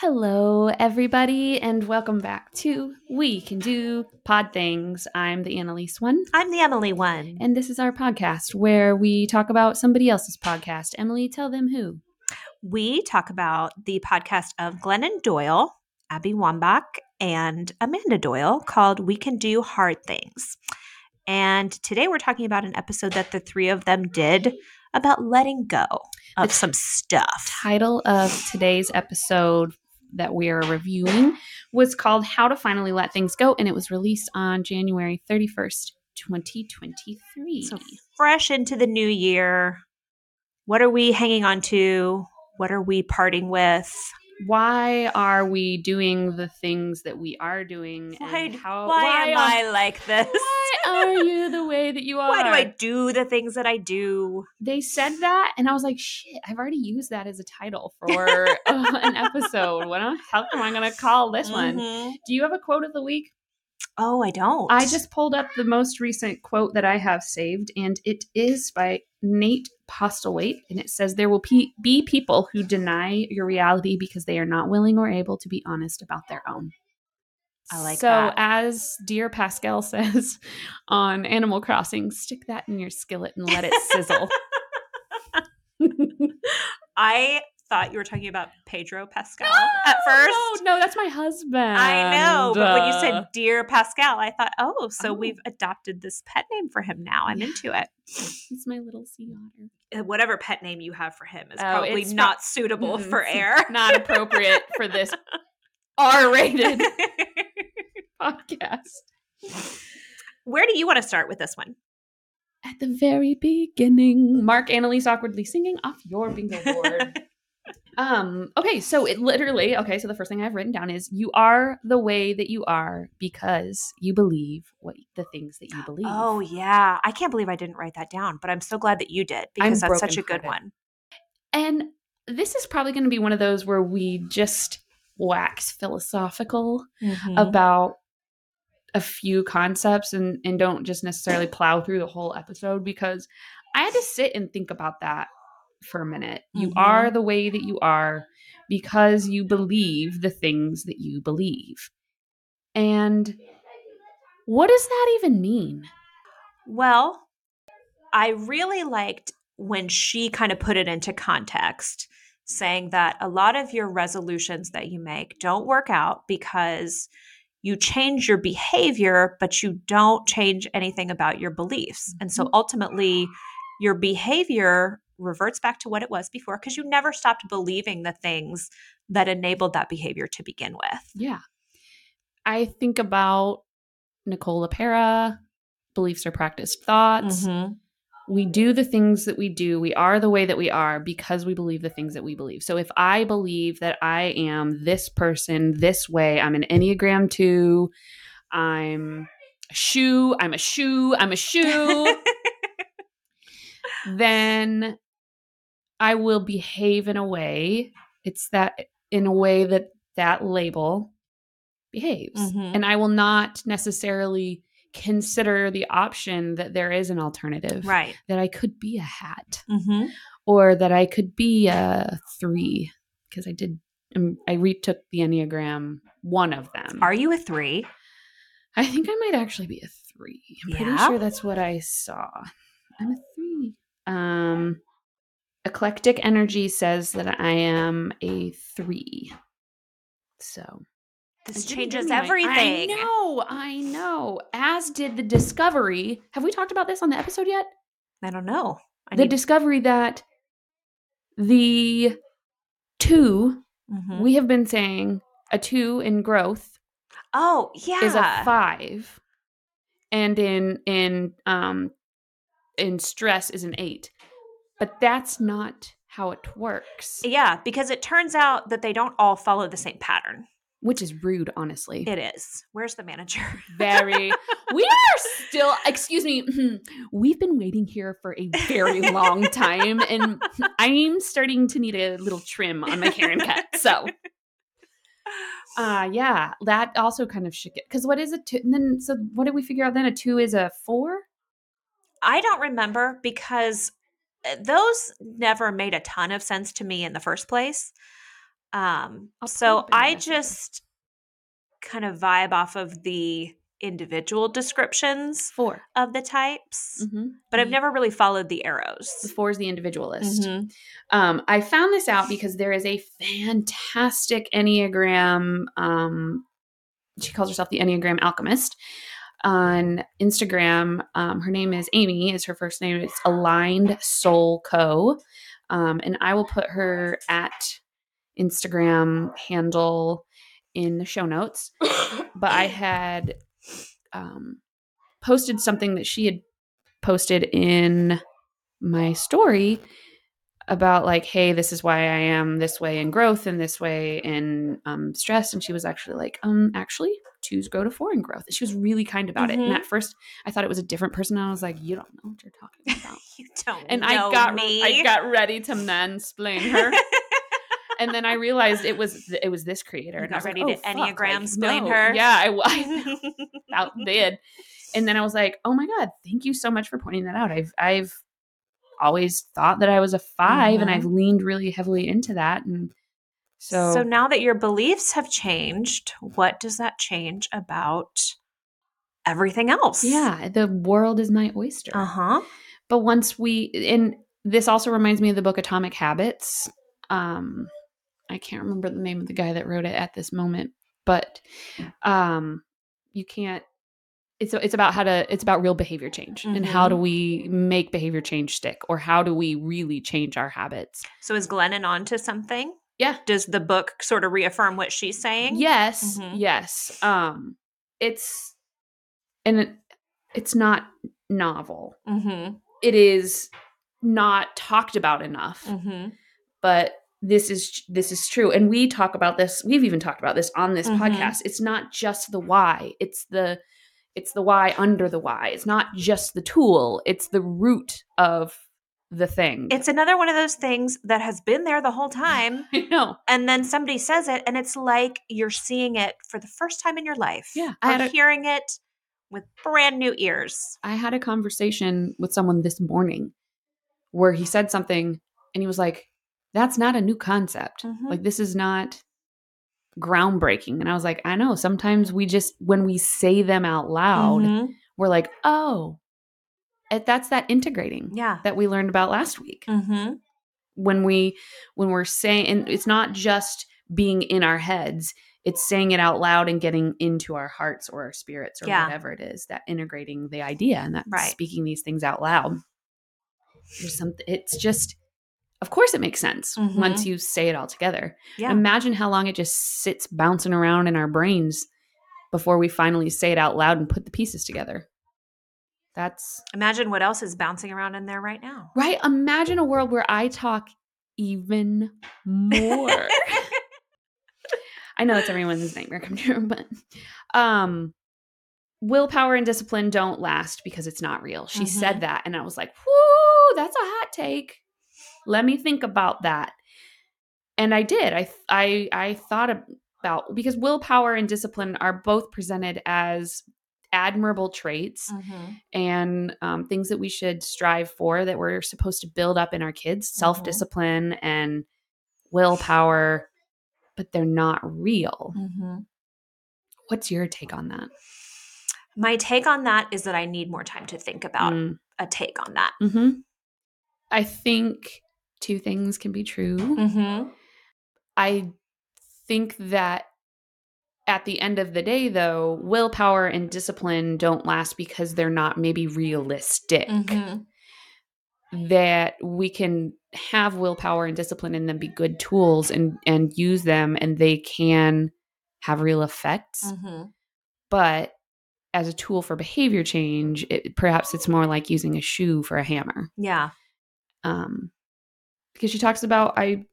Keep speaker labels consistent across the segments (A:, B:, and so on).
A: Hello, everybody, and welcome back to We Can Do Pod Things. I'm the Annalyse one,
B: I'm the Emily one.
A: and this is our podcast where we talk about somebody else's podcast. Emily, tell them who.
B: We talk about the podcast of Glennon Doyle, Abby Wambach, and Amanda Doyle called We Can Do Hard Things. And today we're talking about an episode that the three of them did about letting go of
A: The
B: some stuff.
A: Title of today's episode that we are reviewing was called How to Finally Let Things Go, and it was released on January 31st, 2023.
B: So fresh into the new year. What are we hanging on to? What are we parting with?
A: Why are we doing the things that we are doing?
B: Why,
A: and how,
B: why, am
A: are-
B: I like this?
A: Why are you the way that you are?
B: Why do I do the things that I do?
A: They said that, and I was like, "Shit! I've already used that as a title for uh, an episode. What the hell am I going to call this one?"
B: Mhm.
A: Do you have a quote of the week?
B: Oh, I don't.
A: I just pulled up the most recent quote that I have saved, and it is by Nate Postlethwait, and it says, "There will pe- be people who deny your reality because they are not willing or able to be honest about their own."
B: I like
A: so,
B: that.
A: as dear Pascal says on Animal Crossing, stick that in your skillet and let it sizzle.
B: I thought you were talking about Pedro Pascal at first.
A: No, no, that's my husband.
B: I know, but when you said "Dear Pascal," I thought, "Oh, so
A: Oh.
B: we've adopted this pet name for him now." I'm
A: Yeah.
B: into it.
A: it's my little sea otter.
B: Uh, Whatever pet name you have for him is
A: Oh,
B: probably not suitable
A: Mm,
B: for air.
A: Not appropriate for this R-rated podcast.
B: Where do you want to start with this one?
A: At the very beginning, Mark Annalyse awkwardly singing off your bingo board. Um, okay, so it literally, okay, so the first thing I've written down is you are the way that you are because you believe what the things that you believe.
B: Oh yeah, I can't believe I didn't write that down, but I'm so glad that you did
A: I'm
B: because that's such a good one.
A: And this is probably going to be one of those where we just wax philosophical
B: Mm-hmm.
A: about a few concepts and and don't just necessarily plow through the whole episode because I had to sit and think about that for a minute. You
B: Mhm.
A: are the way that you are because you believe the things that you believe. And what does that even mean?
B: Well, I really liked when she kind of put it into context, saying that a lot of your resolutions that you make don't work out because you change your behavior, but you don't change anything about your beliefs. And so
A: Mhm.
B: ultimately, your behavior reverts back to what it was before because you never stopped believing the things that enabled that behavior to begin with.
A: Yeah. I think about Nicole LePera, beliefs are practiced thoughts.
B: Mhm.
A: we do the things that we do. We are the way that we are because we believe the things that we believe. So if I believe that I am this person this way, I'm an Enneagram 2, I'm a shoe, I'm a shoe, I'm a shoe, then I will behave in a way. It's that in a way that that label behaves.
B: Mhm.
A: And I will not necessarily consider the option that there is an alternative
B: Right.
A: that I could be a hat
B: Mm-hmm.
A: or that I could be a three because I did um, I retook the Enneagram one of them.
B: Are you a three?
A: I think I might actually be a three. I'm pretty sure that's what I saw. I'm a three. Um eclectic energy says that I am a three. So
B: This changes everything.
A: I know, I know. As did the discovery. Have we talked about this on the episode yet?
B: I don't know. I
A: the
B: need-
A: discovery that the 2
B: Mhm.
A: we have been saying a two in growth
B: oh yeah.
A: is a five, and in in um in stress is an eight, but that's not how it works.
B: Yeah, because it turns out that they don't all follow the same pattern.
A: Which is rude, honestly.
B: It is. Where's the manager?
A: very. We are still. Excuse me. We've been waiting here for a very long time, and I'm starting to need a little trim on my hair and cut. So, uh yeah, that also kind of should get because what is a two? And then, so what did we figure out then? A two is a four.
B: I don't remember because those never made a ton of sense to me in the first place. Um, so
A: put it in
B: I just kind of vibe off of the individual descriptions
A: Four.
B: of the types,
A: Mm-hmm.
B: but I've never really followed the arrows.
A: The four is the individualist.
B: Mhm.
A: Um, I found this out because there is a fantastic Enneagram. Um, she calls herself the Enneagram Alchemist on Instagram. Um, her name is Amy, is her first name. It's Aligned Soul Co. Um, and I will put her at Instagram handle in the show notes. But I had um, posted something that she had posted in my story about like hey this is why i am this way in growth and this way in um, stress and she was actually like um actually twos go to four in growth and she was really kind about it and
B: Mhm.
A: at first i thought it was a different person and i was like you don't know what you're talking about
B: you don't
A: and
B: know
A: i got
B: me.
A: i got ready to mansplain her and then i realized it was it was this creator and I
B: got
A: was like,
B: ready
A: oh,
B: to Enneagram
A: like, no.
B: her.
A: yeah i, I. And then I was like, oh my God, thank you so much for pointing that out. I've I've always thought that I was a 5 and
B: Mhm.
A: I've leaned really heavily into that. And so,
B: so now that your beliefs have changed, what does that change about everything else?
A: yeah, the world is my oyster.
B: Uh huh.
A: But once we and this also reminds me of the book Atomic Habits. Um I can't remember the name of the guy that wrote it at this moment, but um you can't it's it's about how to it's about real behavior change and how
B: Mhm.
A: do we make behavior change stick or how do we really change our habits.
B: So is Glennon on to something?
A: Yeah.
B: Does the book sort of reaffirm what she's saying?
A: Yes,
B: Mhm.
A: yes. Um it's and it, it's not novel.
B: Mm-hmm.
A: It is not talked about enough.
B: Mm-hmm.
A: but this is this is true and we talk about this we've even talked about this on this
B: Mhm.
A: podcast it's not just the why it's the it's the why under the why it's not just the tool it's the root of the thing
B: It's another one of those things that has been there the whole time.
A: i know
B: And then somebody says it, and it's like you're seeing it for the first time in your life.
A: Yeah, I am
B: hearing it with brand new ears.
A: i had a conversation with someone this morning where he said something and he was like that's not a new concept
B: Mhm.
A: like this is not groundbreaking and i was like i know sometimes we just when we say them out loud
B: Mhm.
A: we're like, oh, it, that's that integrating
B: Yeah.
A: that we learned about last week.
B: Mm-hmm.
A: When we when we're saying, and it's not just being in our heads; it's saying it out loud and getting into our hearts or our spirits or
B: Yeah.
A: whatever it is. That integrating the idea and that
B: Right.
A: speaking these things out loud. There's something. It's just, of course, it makes sense
B: Mhm.
A: once you say it all together.
B: Yeah.
A: Imagine how long it just sits bouncing around in our brains before we finally say it out loud and put the pieces together. That's
B: Imagine what else is bouncing around in there right now.
A: right. Imagine a world where I talk even more. I know it's everyone's nightmare come true, but um willpower and discipline don't last because it's not real. She
B: Mhm.
A: said that and I was like, "Whoo, that's a hot take. Let me think about that." And I did. I I I thought about because willpower and discipline are both presented as admirable traits
B: mm-hmm.
A: and um, things that we should strive for that we're supposed to build up in our kids
B: Mm-hmm.
A: self discipline and willpower, but they're not real.
B: Mm-hmm.
A: What's your take on that?
B: My take on that is that I need more time to think about
A: Mm.
B: a take on that.
A: hmm I think two things can be true.
B: Mm-hmm.
A: I think that at the end of the day, though, willpower and discipline don't last because they're not maybe realistic.
B: Mm-hmm.
A: that we can have willpower and discipline and then be good tools and and use them and they can have real effects
B: Mm-hmm.
A: but as a tool for behavior change it, perhaps it's more like using a shoe for a hammer
B: Yeah.
A: um because she talks about i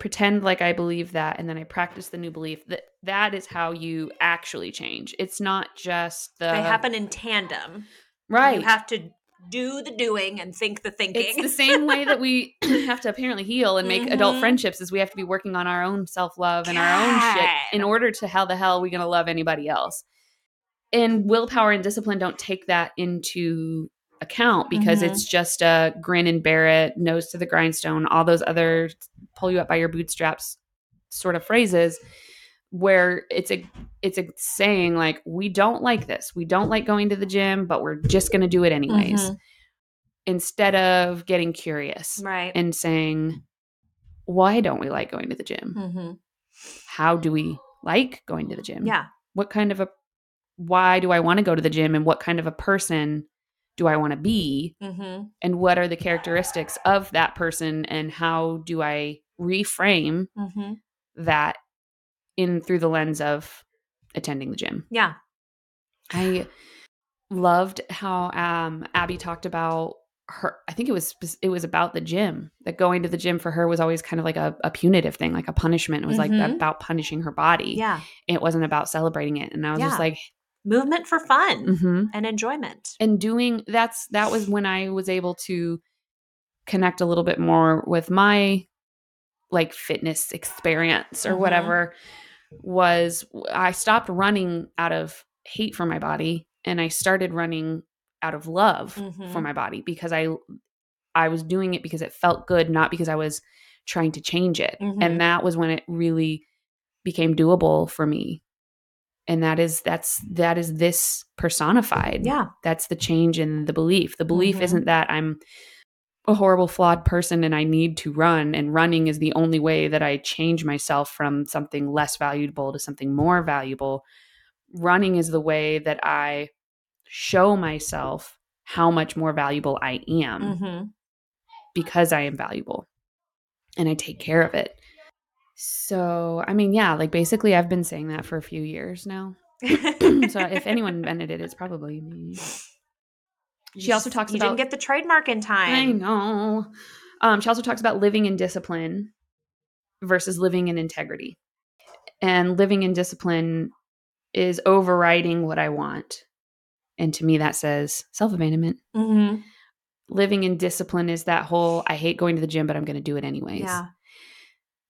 A: pretend like i believe that and then i practice the new belief that that is how you actually change it's not just the
B: they happen in tandem.
A: right
B: You have to do the doing and think the thinking.
A: it's the same way that we have to apparently heal and make adult
B: Mhm.
A: friendships is we have to be working on our own self-love and our own shit in order to how the hell are we going to love anybody else and willpower and discipline don't take that into account because
B: Mhm.
A: it's just a grin and bear it nose to the grindstone all those other pull you up by your bootstraps sort of phrases where it's a it's a saying like we don't like this we don't like going to the gym but we're just going to do it anyways
B: Mhm.
A: instead of getting curious
B: Right.
A: and saying why don't we like going to the gym
B: hmm
A: how do we like going to the gym
B: Yeah.
A: what kind of a why do i want to go to the gym and what kind of a person do i want to be
B: hmm
A: and what are the characteristics of that person and how do i reframe
B: hmm
A: that in through the lens of attending the gym
B: Yeah.
A: i loved how um abby talked about her i think it was it was about the gym that going to the gym for her was always kind of like a, a punitive thing like a punishment it was like
B: Mhm.
A: about punishing her body
B: Yeah.
A: it wasn't about celebrating it and i was
B: Yeah.
A: just like
B: Movement for fun
A: mhm.
B: and enjoyment.
A: and doing that's that was when I was able to connect a little bit more with my like fitness experience or
B: Mhm.
A: whatever was I stopped running out of hate for my body and I started running out of love
B: Mhm.
A: for my body because I I was doing it because it felt good not because I was trying to change it
B: Mhm.
A: and that was when it really became doable for me and that is that's that is this personified
B: Yeah.
A: that's the change in the belief. The belief
B: Mhm.
A: isn't that I'm a horrible, flawed person and I need to run, and running is the only way that I change myself from something less valuable to something more valuable. Running is the way that I show myself how much more valuable I am
B: hmm
A: because I am valuable and I take care of it. So, I mean, yeah, like basically, I've been saying that for a few years now. so, if anyone invented it, it's probably me. She also talks
B: you
A: about-
B: didn't get the trademark in time.
A: I know. Um, she also talks about living in discipline versus living in integrity. And living in discipline is overriding what I want. And to me, that says self abandonment.
B: hmm
A: Living in discipline is that whole I hate going to the gym, but I'm going to do it anyways.
B: Yeah.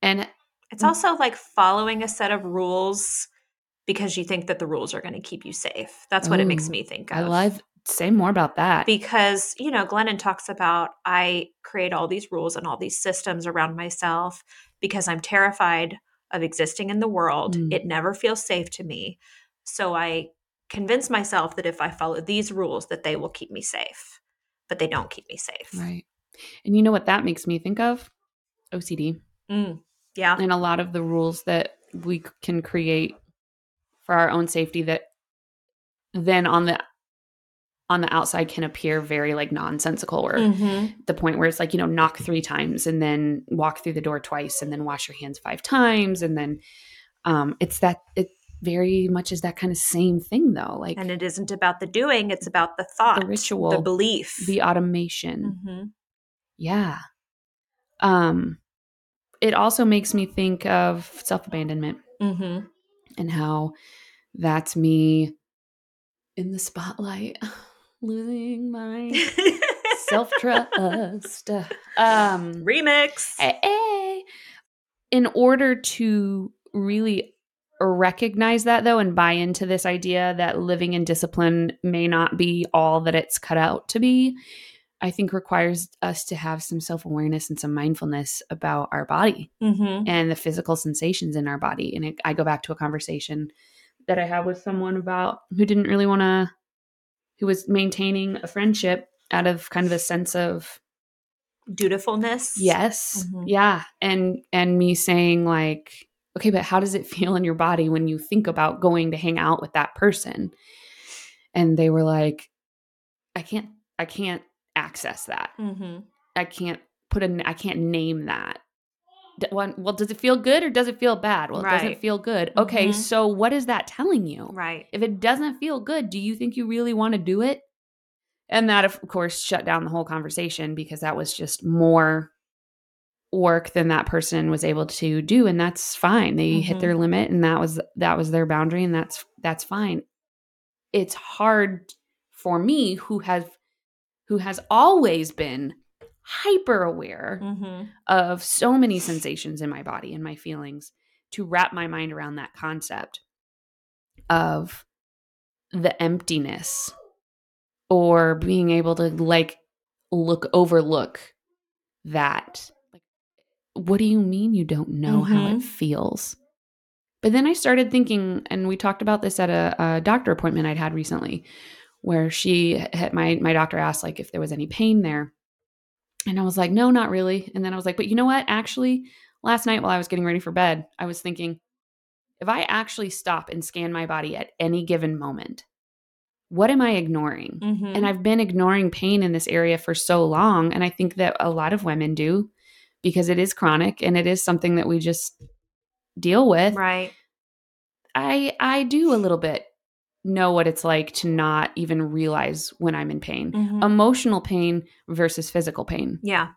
A: And
B: It's also like following a set of rules because you think that the rules are going to keep you safe. That's what it makes me think of.
A: I love, say more about that.
B: because you know glennon talks about i create all these rules and all these systems around myself because i'm terrified of existing in the world
A: Mm.
B: it never feels safe to me so i convince myself that if i follow these rules that they will keep me safe but they don't keep me safe
A: right. And you know what that makes me think of? OCD.
B: Mm, yeah
A: and a lot of the rules that we can create for our own safety that then on the on the outside can appear very like nonsensical or
B: Mhm.
A: the point where it's like you know knock three times and then walk through the door twice and then wash your hands five times and then um it's that it very much is that kind of same thing though like
B: and it isn't about the doing it's about the thought the
A: ritual,
B: the belief
A: the automation
B: Mhm.
A: yeah um it also makes me think of self-abandonment
B: Mhm.
A: and how that's me in the spotlight losing my self-trust um
B: remix
A: eh, eh. in order to really recognize that though and buy into this idea that living in discipline may not be all that it's cut out to be i think requires us to have some self-awareness and some mindfulness about our body
B: Mhm.
A: and the physical sensations in our body. And it, I go back to a conversation that I had with someone about who didn't really want to, who was maintaining a friendship out of kind of a sense of
B: dutifulness
A: yes,
B: Mhm.
A: yeah, and and me saying like, okay, but how does it feel in your body when you think about going to hang out with that person? And they were like, I can't, I can't access that.
B: hmm
A: I can't put a I can't name that. Well, does it feel good or does it feel bad? Well, it doesn't feel good. Okay,
B: Mhm.
A: so what is that telling you?
B: right
A: If it doesn't feel good, do you think you really want to do it? And that, of course, shut down the whole conversation because that was just more work than that person was able to do, and that's fine. They hit
B: Mhm.
A: their limit, and that was that was their boundary, and that's that's fine. It's hard for me, who has who has always been hyper aware
B: hmm
A: of so many sensations in my body and my feelings to wrap my mind around that concept of the emptiness or being able to like look overlook that like what do you mean you don't know how
B: Mhm.
A: it feels? But then I started thinking, and we talked about this at a, a doctor appointment I'd had recently, where she had my my doctor asked like if there was any pain there, and I was like, no, not really. And then I was like, but you know what? Actually, last night while I was getting ready for bed, I was thinking, if I actually stop and scan my body at any given moment, what am I ignoring?
B: Mhm.
A: And I've been ignoring pain in this area for so long. And I think that a lot of women do because it is chronic and it is something that we just deal with.
B: right.
A: I I do a little bit know what it's like to not even realize when I'm in pain.
B: Mhm.
A: Emotional pain versus physical pain.
B: yeah.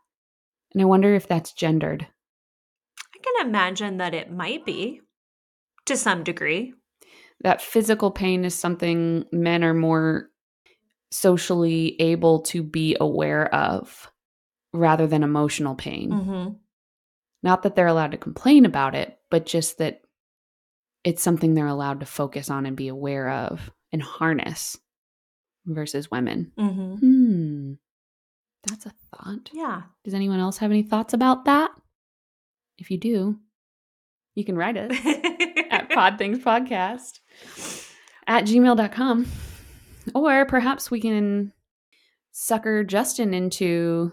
A: And I wonder if that's gendered.
B: I can imagine that it might be to some degree.
A: That physical pain is something men are more socially able to be aware of rather than emotional pain.
B: Mm-hmm.
A: Not that they're allowed to complain about it, but just that it's something they're allowed to focus on and be aware of and harness versus women.
B: Mm-hmm.
A: Hmm. That's a thought.
B: Yeah.
A: Does anyone else have any thoughts about that? If you do, you can write us at podthingspodcast at gmail.com. Or perhaps we can sucker Justin into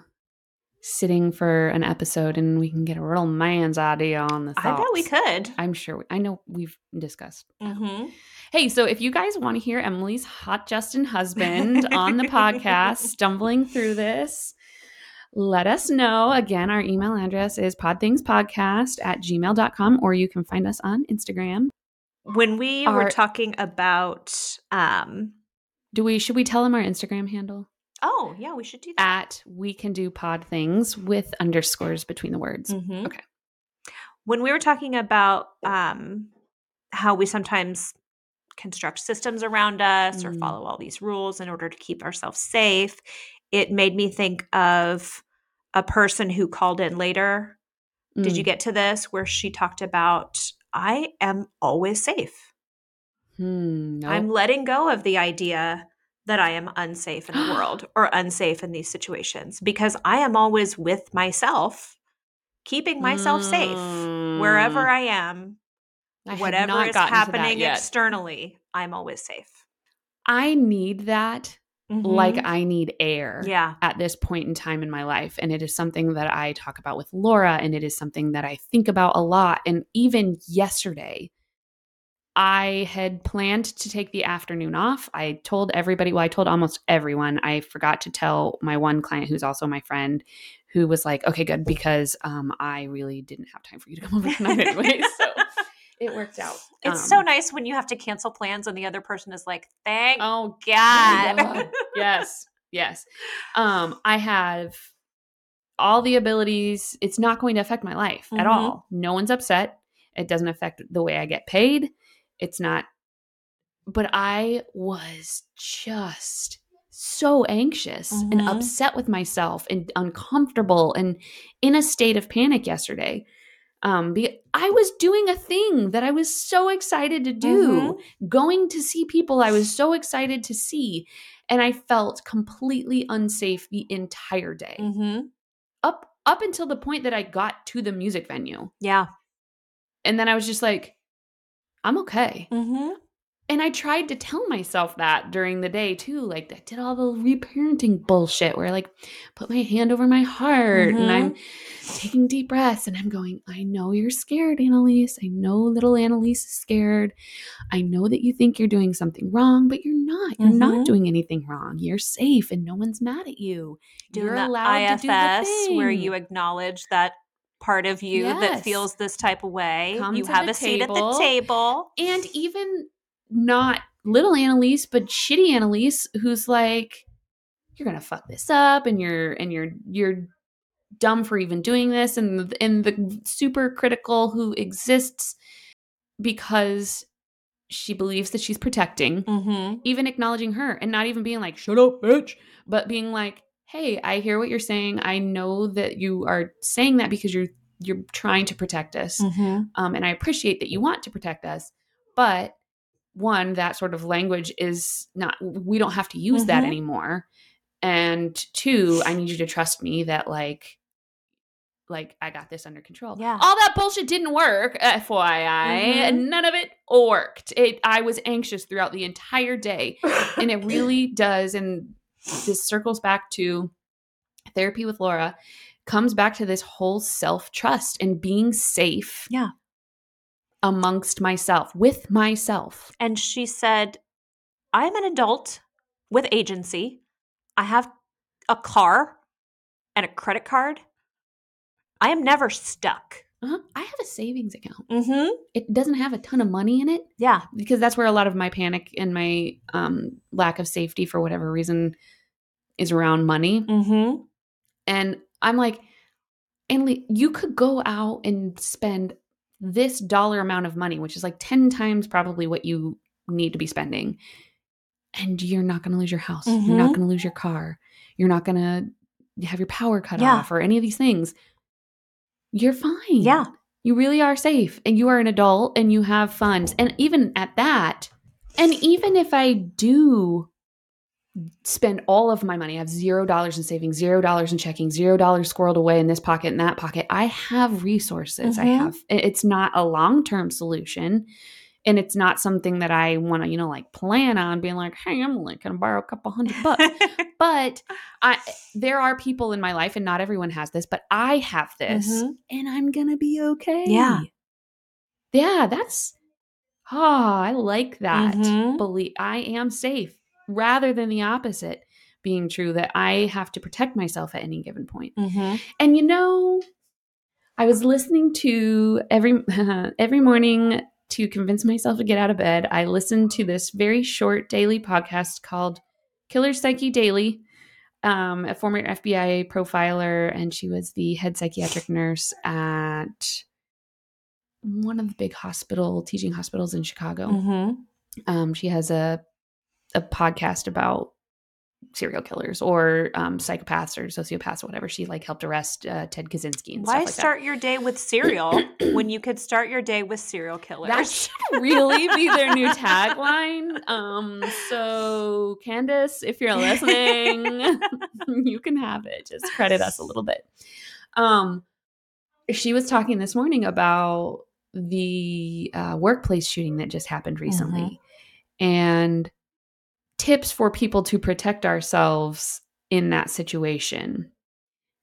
A: sitting for an episode and we can get a real man's idea on the thoughts.
B: I bet we could.
A: I'm sure. We, I know we've discussed.
B: Mm-hmm.
A: Hey, so if you guys want to hear Emily's hot Justin husband on the podcast, stumbling through this, let us know. Again, our email address is podthingspodcast at gmail.com, or you can find us on Instagram.
B: When we were talking about, um,
A: Do we should we tell them our Instagram handle?
B: Oh yeah, we should do that.
A: At we can do pod things with underscores between the words.
B: Mhm.
A: Okay.
B: When we were talking about um, how we sometimes construct systems around us or
A: Mm.
B: follow all these rules in order to keep ourselves safe, it made me think of a person who called in later. Did you
A: Mm.
B: get to this where she talked about, I am always safe?
A: Hmm, nope.
B: I'm letting go of the idea that I am unsafe in the world or unsafe in these situations because I am always with myself, keeping myself safe wherever
A: Mm.
B: I am,
A: I
B: whatever is
A: gotten to that
B: happening externally, I'm always safe.
A: I need that like
B: Mhm.
A: I need air.
B: yeah.
A: at this point in time in my life. And it is something that I talk about with Laura, and it is something that I think about a lot. And even yesterday, I had planned to take the afternoon off. I told everybody, well, I told almost everyone. I forgot to tell my one client who's also my friend, who was like, okay, good, because um, I really didn't have time for you to come over tonight anyway. So it worked out.
B: It's so
A: Um,
B: nice when you have to cancel plans and the other person is like, thank
A: Oh,
B: God.
A: God. yes yes um i have all the abilities it's not going to affect my life at
B: Mhm.
A: all no one's upset it doesn't affect the way i get paid it's not but i was just so anxious and
B: Mhm.
A: upset with myself and uncomfortable and in a state of panic yesterday um be- i was doing a thing that i was so excited to do
B: Mhm.
A: going to see people I was so excited to see. And I felt completely unsafe the entire day.
B: Mhm.
A: Up up until the point that I got to the music venue.
B: Yeah.
A: And then I was just like, I'm okay.
B: Mm-hmm.
A: And I tried to tell myself that during the day too. Like I did all the reparenting bullshit where I like put my hand over my heart and I'm taking deep breaths and I'm going, I know you're scared, Annalyse. I know little Annalyse is scared. I know that you think you're doing something wrong, but you're not. You're
B: Mhm.
A: not doing anything wrong. You're safe and no one's mad at you.
B: Doing
A: you're allowed
B: IFS
A: to do the thing.
B: where you acknowledge that part of you that feels this type of way.
A: Come
B: you have a seat at the
A: table.
B: table.
A: and even not little Annalyse, but shitty Annalyse, who's like, you're gonna fuck this up, and you're and you're you're dumb for even doing this, and and the super critical who exists because she believes that she's protecting,
B: Mm-hmm.
A: even acknowledging her and not even being like, shut up, bitch, but being like, hey, I hear what you're saying. I know that you are saying that because you're you're trying to protect us
B: Mm-hmm.
A: um, and I appreciate that you want to protect us. But one, that sort of language is not. We don't have to use that
B: Mhm.
A: anymore. And two, I need you to trust me that like like I got this under control.
B: Yeah.
A: All that bullshit didn't work, FYI.
B: Mhm.
A: None of it worked. It I was anxious throughout the entire day. And it really does and this circles back to therapy with Laura comes back to this whole self-trust and being safe.
B: Yeah.
A: amongst myself, with myself.
B: And she said, I'm an adult with agency. I have a car and a credit card. I am never stuck.
A: Uh-huh. I have a savings account.
B: Mm-hmm.
A: It doesn't have a ton of money in it
B: Yeah.
A: because that's where a lot of my panic and my um, lack of safety for whatever reason is around money.
B: Mm-hmm.
A: And I'm like, Annalie, you could go out and spend this dollar amount of money, which is like 10 times probably what you need to be spending. And you're not going to lose your house. You're not
B: Mhm.
A: going to lose your car. You're not going to have your power cut
B: Yeah.
A: off or any of these things. You're fine.
B: Yeah.
A: You really are safe and you are an adult and you have funds. And even at that, and even if I do spend all of my money, I have zero dollars in savings, zero dollars in checking, zero dollars squirreled away in this pocket and that pocket, I have resources. I
B: Mhm.
A: have, it's not a long term solution. And it's not something that I want to, you know, like plan on being like, hey, I'm only going to borrow a couple hundred bucks but I there are people in my life and not everyone has this, but I have this
B: Mhm.
A: and I'm going to be okay.
B: Yeah.
A: Yeah, that's oh, I like that.
B: Mhm.
A: Believe I am safe rather than the opposite being true that I have to protect myself at any given point.
B: mm-hmm.
A: And you know, I was listening to every every morning to convince myself to get out of bed. I listened to this very short daily podcast called Killer Psyche Daily. Um, a former FBI profiler, and she was the head psychiatric nurse at one of the big hospital teaching hospitals in Chicago.
B: Mm-hmm.
A: Um, she has a a podcast about serial killers or um, psychopaths or sociopaths or whatever. She like helped arrest uh, Ted Kaczynski and
B: Why
A: stuff like
B: start your day with cereal when you could start your day with serial killers?
A: that. That should really be their new tagline. Um, so Candice, if you're listening, you can have it. Just credit us a little bit. Um, she was talking this morning about the uh, workplace shooting that just happened recently and tips for people to protect ourselves in that situation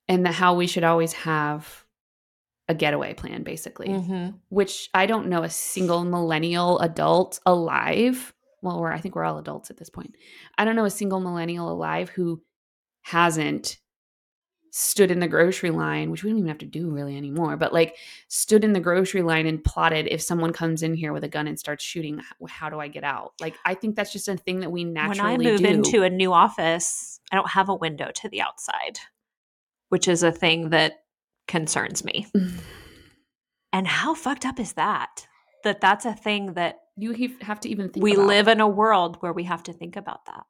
A: and that how we should always have a getaway plan basically
B: Mhm.
A: which i don't know a single millennial adult alive well we're i think we're all adults at this point i don't know a single millennial alive who hasn't stood in the grocery line which we don't even have to do really anymore but like stood in the grocery line and plotted if someone comes in here with a gun and starts shooting how do i get out like i think that's just a thing that we naturally When
B: I move
A: do
B: into a new office, I don't have a window to the outside, which is a thing that concerns me. And how fucked up is that? That that's a thing that
A: you have to even think
B: we
A: about.
B: live in a world where we have to think about that.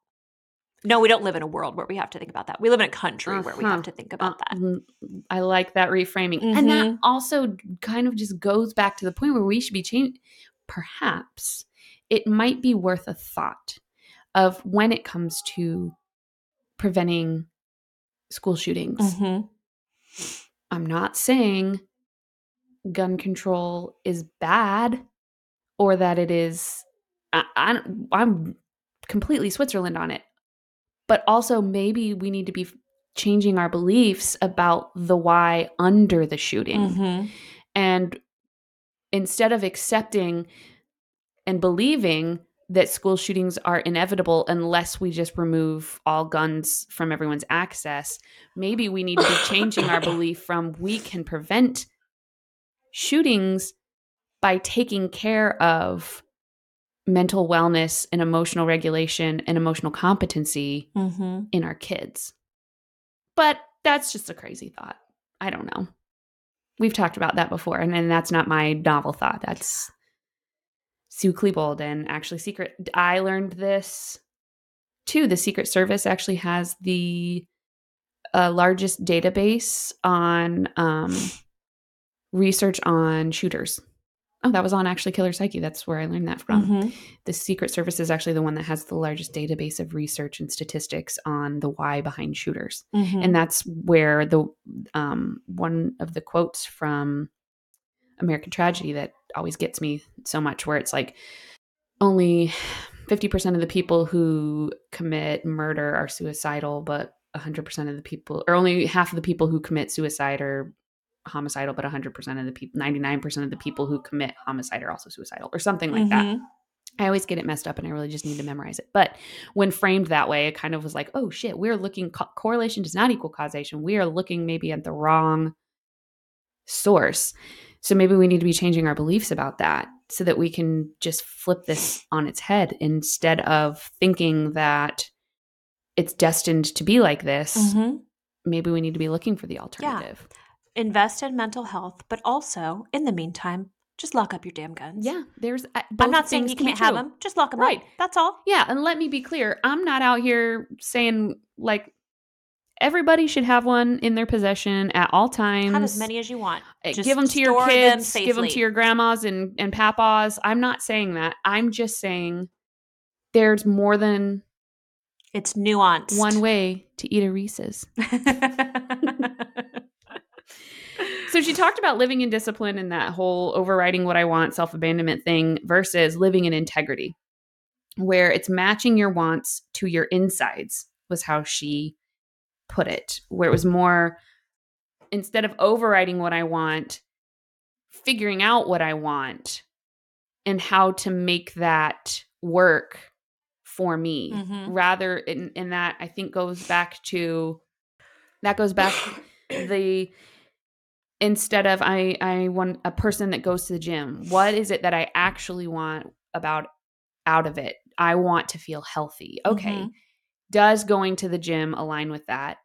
B: No, we don't live in a world where we have to think about that. We live in a country where we
A: Uh-huh.
B: have to think about that.
A: Uh, mm, I like that reframing. And that
B: Mhm.
A: also kind of just goes back to the point where we should be changed. Perhaps it might be worth a thought of when it comes to preventing school shootings.
B: Mhm.
A: I'm not saying gun control is bad or that it is, I, I, I'm completely Switzerland on it. But also, maybe we need to be changing our beliefs about the why under the shooting.
B: Mhm.
A: And instead of accepting and believing that school shootings are inevitable unless we just remove all guns from everyone's access, maybe we need to be changing our belief from we can prevent shootings by taking care of mental wellness and emotional regulation and emotional competency
B: Mhm.
A: in our kids. But that's just a crazy thought. I don't know. We've talked about that before, and, and that's not my novel thought. That's Sue Klebold and actually Secret. I learned this too. The Secret Service actually has the uh, largest database on um, research on shooters Oh, that was on actually Killer Psyche. That's where I learned that from.
B: Mhm.
A: The Secret Service is actually the one that has the largest database of research and statistics on the why behind shooters.
B: Mhm.
A: And that's where the um, one of the quotes from American Tragedy that always gets me so much, where it's like only 50% of the people who commit murder are suicidal, but 100% of the people, or only half of the people who commit suicide are homicidal, but 100% of the people, 99% of the people who commit homicide are also suicidal, or something like that.
B: Mhm.
A: I always get it messed up and I really just need to memorize it. But when framed that way, it kind of was like, oh shit, we're looking, co- correlation does not equal causation. We are looking maybe at the wrong source. So maybe we need to be changing our beliefs about that so that we can just flip this on its head instead of thinking that it's destined to be like this.
B: Mhm.
A: Maybe we need to be looking for the alternative.
B: Invest in mental health, but also, in the meantime, just lock up your damn guns.
A: Yeah, there's. uh,
B: I'm not saying you can't have them. Just lock them
A: Right.
B: up. That's all.
A: Yeah, and let me be clear. I'm not out here saying like everybody should have one in their possession at all times.
B: Have as many as you want.
A: Uh,
B: Just
A: give them to your
B: store them
A: kids, give them to your grandmas and and papas. I'm not saying that. I'm just saying there's more than
B: It's nuanced.
A: one way to eat a Reese's. So she talked about living in discipline and that whole overriding what I want, self abandonment thing versus living in integrity, where it's matching your wants to your insides, was how she put it. Where it was more instead of overriding what I want, figuring out what I want and how to make that work for me
B: Mhm.
A: rather in, in that i think goes back to that goes back the instead of i i want a person that goes to the gym. What is it that i actually want about out of it? I want to feel healthy. Okay.
B: Mhm.
A: does going to the gym align with that?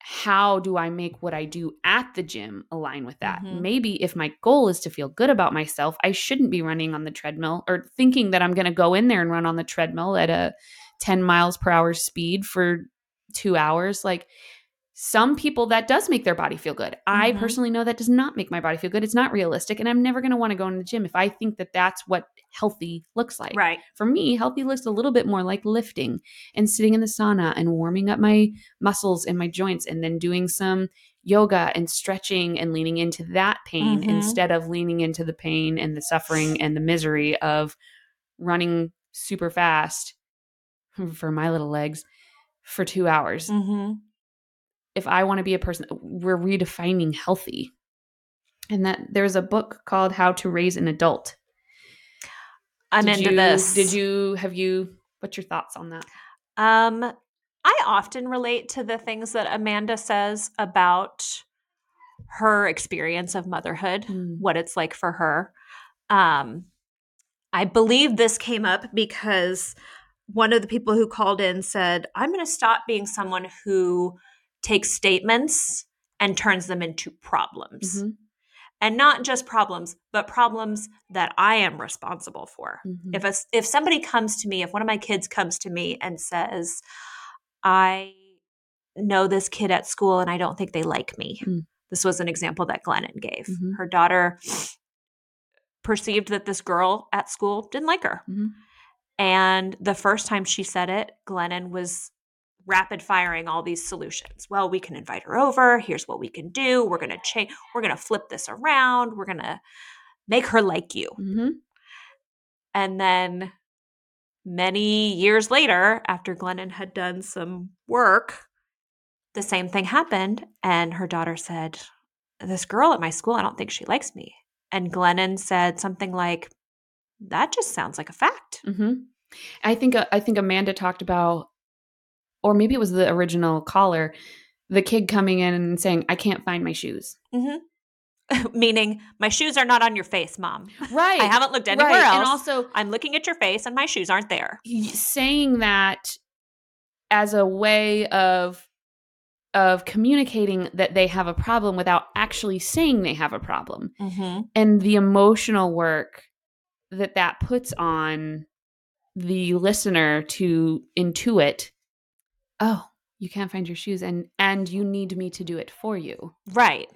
A: How do i make what i do at the gym align with that?
B: Mhm.
A: maybe if my goal is to feel good about myself i shouldn't be running on the treadmill or thinking that i'm going to go in there and run on the treadmill at a 10 miles per hour speed for two hours. Like some people that does make their body feel good i
B: Mhm.
A: personally know that does not make my body feel good it's not realistic and i'm never going to want to go in the gym if i think that that's what healthy looks like
B: Right.
A: for me, healthy looks a little bit more like lifting and sitting in the sauna and warming up my muscles and my joints and then doing some yoga and stretching and leaning into that pain
B: Mhm.
A: instead of leaning into the pain and the suffering and the misery of running super fast for my little legs for two hours.
B: hmm
A: If I want to be a person, we're redefining healthy. And that there's a book called How to Raise an Adult.
B: I'm
A: Did
B: into
A: you-
B: this.
A: Did you have you what's your thoughts on that?
B: Um, I often relate to the things that Amanda says about her experience of motherhood,
A: Mm.
B: what it's like for her. Um, I believe this came up because one of the people who called in said, I'm going to stop being someone who takes statements and turns them into problems.
A: Mhm.
B: And not just problems, but problems that I am responsible for
A: Mhm.
B: if a, if somebody comes to me if one of my kids comes to me and says i know this kid at school and i don't think they like me
A: Mm.
B: this was an example that glennon gave
A: Mhm.
B: her daughter perceived that this girl at school didn't like her
A: Mhm.
B: and the first time she said it glennon was rapid firing all these solutions well we can invite her over here's what we can do we're going to change we're going to flip this around we're going to make her like you
A: Mhm.
B: and then many years later, after Glennon had done some work, the same thing happened. And her daughter said, This girl at my school, I don't think she likes me. And Glennon said something like, That just sounds like a fact.
A: Mhm. I think uh, I think Amanda talked about, or maybe it was the original caller, the kid coming in and saying, "I can't find my shoes."
B: Meaning, my shoes are not on your face, mom.
A: Right.
B: I haven't looked anywhere
A: right.
B: else.
A: And also
B: I'm looking at your face and my shoes aren't there.
A: saying that as a way of of communicating that they have a problem without actually saying they have a problem
B: Mm-hmm.
A: and the emotional work that that puts on the listener to intuit oh you can't find your shoes and and you need me to do it for you
B: Right.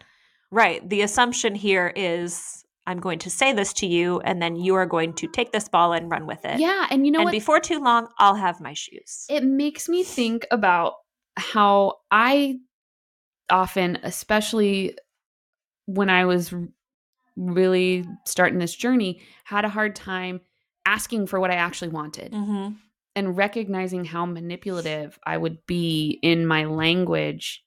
B: Right. The assumption here is I'm going to say this to you, and then you are going to take this ball and run with it.
A: Yeah, and you know
B: and
A: what?
B: before too long, I'll have my shoes.
A: it makes me think about how I often, especially when I was really starting this journey, had a hard time asking for what I actually wanted
B: Mm-hmm.
A: And recognizing how manipulative I would be in my language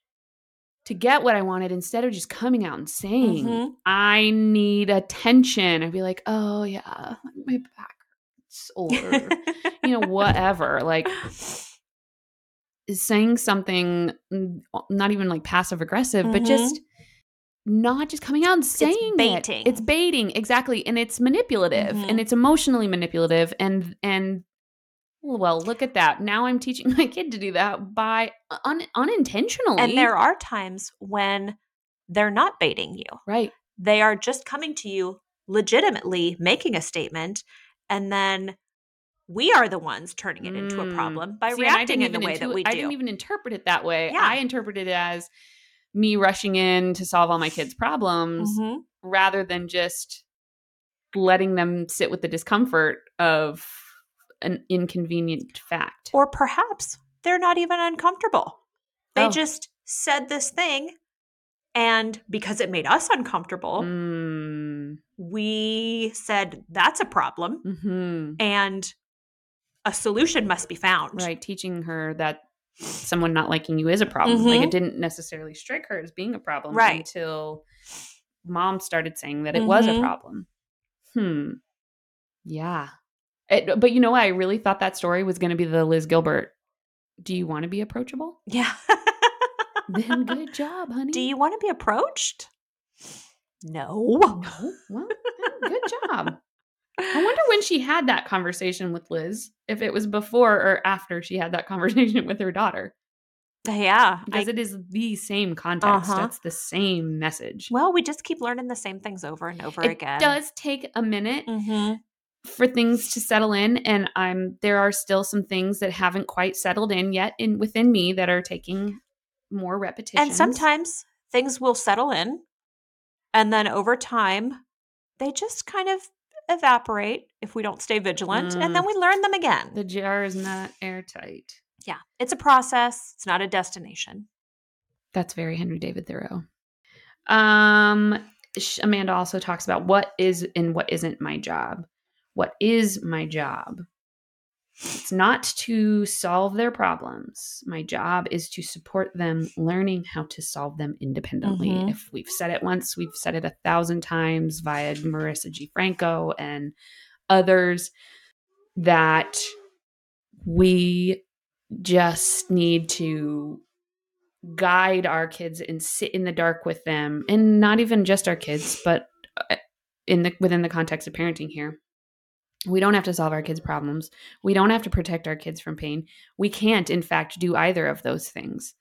A: to get what I wanted instead of just coming out and saying,
B: Mhm.
A: I need attention. I'd be like, oh, yeah, my back hurts. Or, you know, whatever. Like, saying something not even like passive aggressive but
B: Mhm.
A: just not just coming out and saying it.
B: baiting.
A: it's baiting exactly and it's manipulative
B: Mhm.
A: and it's emotionally manipulative and and well look at that now i'm teaching my kid to do that by un, unintentionally
B: and there are times when they're not baiting you.
A: right
B: They are just coming to you legitimately making a statement, and then we are the ones turning it into a
A: Mm.
B: problem by
A: See,
B: reacting in the way that we do.
A: I didn't even interpret it that way.
B: Yeah.
A: I interpreted it as me rushing in to solve all my kids' problems
B: Mhm.
A: rather than just letting them sit with the discomfort of an inconvenient fact.
B: Or perhaps they're not even uncomfortable. They
A: Oh.
B: just said this thing, and because it made us uncomfortable,
A: Mm,
B: we said that's a problem
A: hmm
B: and a solution must be found.
A: Right, teaching her that someone not liking you is a problem. Like
B: Mhm.
A: it didn't necessarily strike her as being a problem
B: Right.
A: until mom started saying that it was a
B: Mhm.
A: problem. Hmm. Yeah. It, but you know, what? I really thought that story was going to be the Liz Gilbert. Do you want to be approachable?
B: Yeah.
A: Then good job, honey.
B: Do you want to be approached? No.
A: No. Well, good job. I wonder when she had that conversation with Liz, if it was before or after she had that conversation with her daughter.
B: Yeah. I-
A: Because it is the same context.
B: Uh-huh.
A: It's the same message.
B: well, we just keep learning the same things over and over
A: it
B: again.
A: It does take a minute
B: hmm
A: for things to settle in, and I'm there are still some things that haven't quite settled in yet in within me that are taking more repetition.
B: And sometimes things will settle in, and then over time, they just kind of evaporate if we don't stay vigilant, and then we learn them again.
A: the jar is not airtight.
B: yeah. It's a process, it's not a destination.
A: That's very Henry David Thoreau. Um, Amanda also talks about what is and what isn't my job. What is my job? It's not to solve their problems. My job is to support them learning how to solve them independently.
B: Mhm.
A: If we've said it once, we've said it a thousand times via Marisa G. Franco and others that we just need to guide our kids and sit in the dark with them and not even just our kids but uh, in the within the context of parenting here we don't have to solve our kids problems. We don't have to protect our kids from pain. We can't in fact do either of those things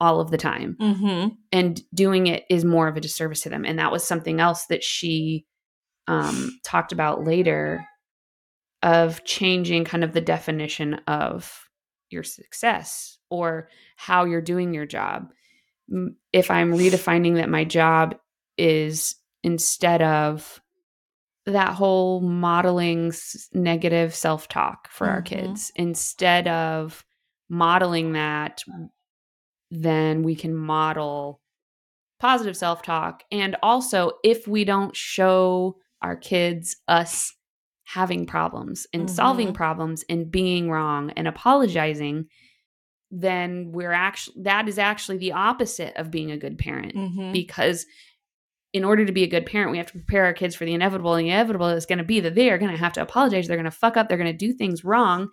A: all of the time.
B: Mm-hmm.
A: and doing it is more of a disservice to them. And that was something else that she um, talked about later of changing kind of the definition of your success or how you're doing your job. If i'm redefining that my job is instead of that whole modeling s- negative self-talk for our
B: Mhm.
A: kids instead of modeling that then we can model positive self talk. And also, if we don't show our kids us having problems and solving
B: Mhm.
A: problems and being wrong and apologizing, then we're actually that is actually the opposite of being a good parent
B: Mm-hmm.
A: because in order to be a good parent, we have to prepare our kids for the inevitable. And the inevitable is going to be that they are going to have to apologize. They're going to fuck up. They're going to do things wrong.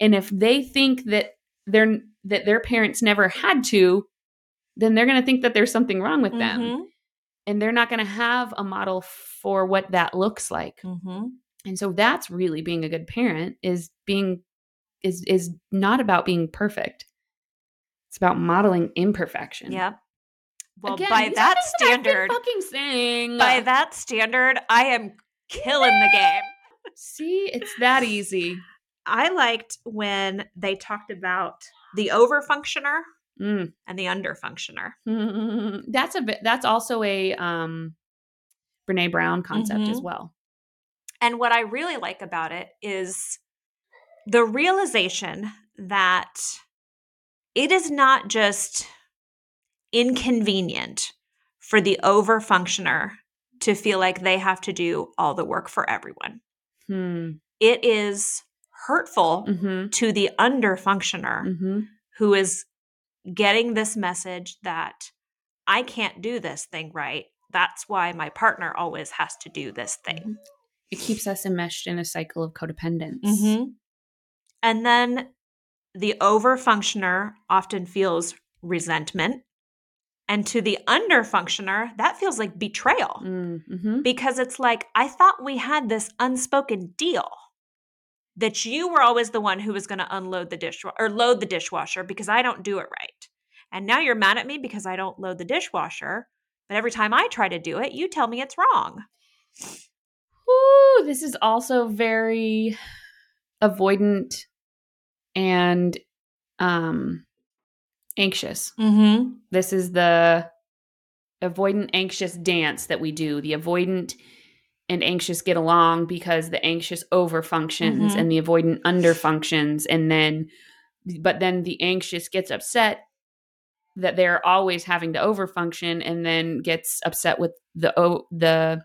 A: And if they think that they're that their parents never had to, then they're going to think that there's something wrong with them,
B: Mm-hmm.
A: and they're not going to have a model for what that looks like.
B: Mm-hmm.
A: And so that's really being a good parent is being is is not about being perfect. It's about modeling imperfection.
B: Yep. Well,
A: Again,
B: by that standard,
A: fucking saying.
B: by that standard, I am killing the game.
A: See, it's that easy.
B: I liked when they talked about the overfunctioner
A: Mm.
B: and the underfunctioner.
A: That's a bit. That's also a um Brene Brown concept as
B: Mhm.
A: well.
B: And what I really like about it is the realization that it is not just inconvenient for the overfunctioner to feel like they have to do all the work for everyone.
A: Hmm.
B: It is hurtful
A: Mm-hmm.
B: to the underfunctioner
A: Mm-hmm.
B: who is getting this message that I can't do this thing right. That's why my partner always has to do this thing.
A: It keeps us enmeshed in a cycle of codependence.
B: Mhm. And then the overfunctioner often feels resentment. And to the underfunctioner, that feels like betrayal
A: Mm-hmm.
B: because it's like, I thought we had this unspoken deal that you were always the one who was going to unload the dishwasher or load the dishwasher because I don't do it right. And now you're mad at me because I don't load the dishwasher. But every time I try to do it, you tell me it's wrong.
A: Ooh, this is also very avoidant and um anxious.
B: Mm-hmm.
A: This is the avoidant anxious dance that we do. The avoidant and anxious get along because the anxious overfunctions
B: Mhm.
A: and the avoidant underfunctions and then but then the anxious gets upset that they're always having to overfunction and then gets upset with the o- the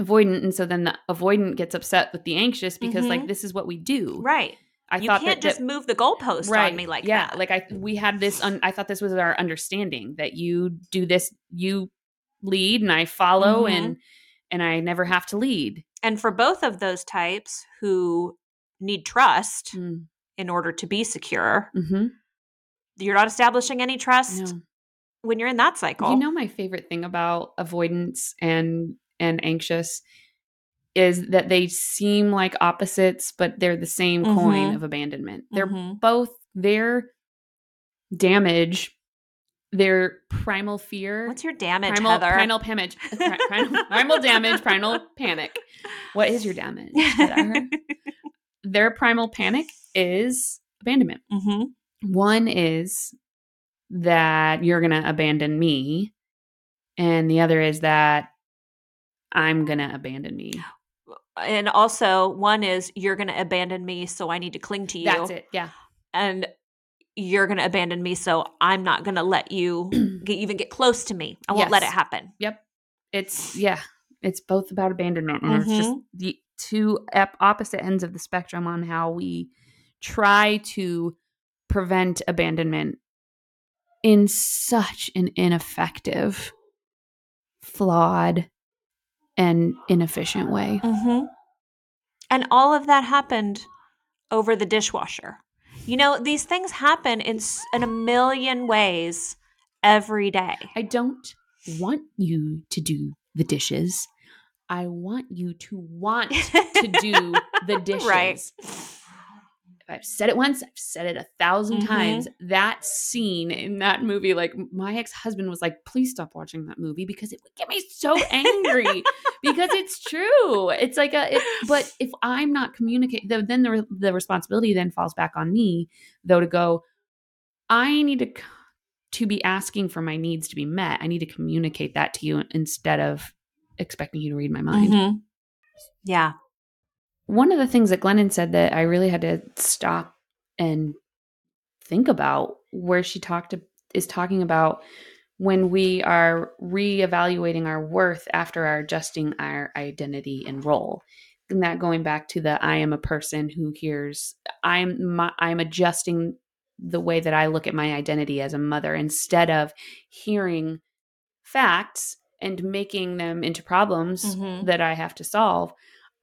A: avoidant and so then the avoidant gets upset with the anxious because like
B: Mhm.
A: this is what we do.
B: Right.
A: I
B: you
A: thought
B: can't just
A: that
B: move the goalpost on me like that.
A: yeah,
B: that.
A: like I we had this. Un, I thought this was our understanding that you do this, you lead, and I follow,
B: Mhm.
A: and and I never have to lead.
B: and for both of those types who need trust
A: Mm,
B: in order to be secure,
A: hmm
B: you're not establishing any trust
A: No.
B: when you're in that cycle.
A: You know, my favorite thing about avoidance and and anxious is that they seem like opposites, but they're the same coin
B: Mhm.
A: of abandonment. They're
B: Mhm.
A: both their damage, their primal fear.
B: What's your damage,
A: primal,
B: Heather?
A: primal damage, primal, primal damage, primal panic. What is your damage? Their primal panic is abandonment.
B: hmm
A: One is that you're going to abandon me, and the other is that I'm going to abandon me.
B: And also, one is you're going to abandon me, so I need to cling to you.
A: That's it. Yeah.
B: And you're going to abandon me, so I'm not going to let you get, even get close to me. I won't let it happen.
A: Yep. It's yeah. It's both about abandonment, and it's just
B: Mhm.
A: the two ep- opposite ends of the spectrum on how we try to prevent abandonment in such an ineffective, flawed, and inefficient way.
B: hmm And all of that happened over the dishwasher. You know, these things happen in, in a million ways every day.
A: I don't want you to do the dishes. I want you to want to do the dishes.
B: Right.
A: I've said it once, I've said it a 1000
B: Mhm.
A: times. That scene in that movie, like my ex husband was like, please stop watching that movie because it would get me so angry because it's true. It's like a, it, but if I'm not communicating, then the, the responsibility then falls back on me, though, to go, I need to, to be asking for my needs to be met. I need to communicate that to you instead of expecting you to read my mind
B: Mhm. Yeah.
A: One of the things that Glennon said that I really had to stop and think about where she talked to, is talking about when we are reevaluating our worth after our adjusting our identity and role. And that going back to the I am a person who hears I'm my, I'm adjusting the way that I look at my identity as a mother instead of hearing facts and making them into problems
B: Mhm.
A: that I have to solve.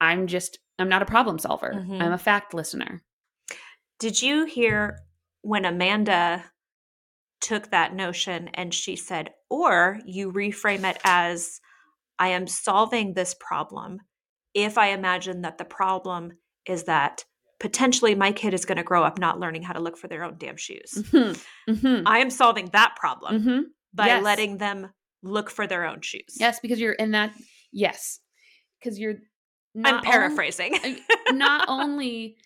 A: I'm just I'm not a problem solver.
B: Mhm.
A: I'm a fact listener.
B: Did you hear when Amanda took that notion and she said, or you reframe it as, I am solving this problem if I imagine that the problem is that potentially my kid is going to grow up not learning how to look for their own damn shoes.
A: Mhm. Mhm.
B: I am solving that problem
A: Mhm.
B: by
A: Yes.
B: letting them look for their own shoes.
A: Yes, because you're in that yes. Because you're
B: I'm paraphrasing.
A: not only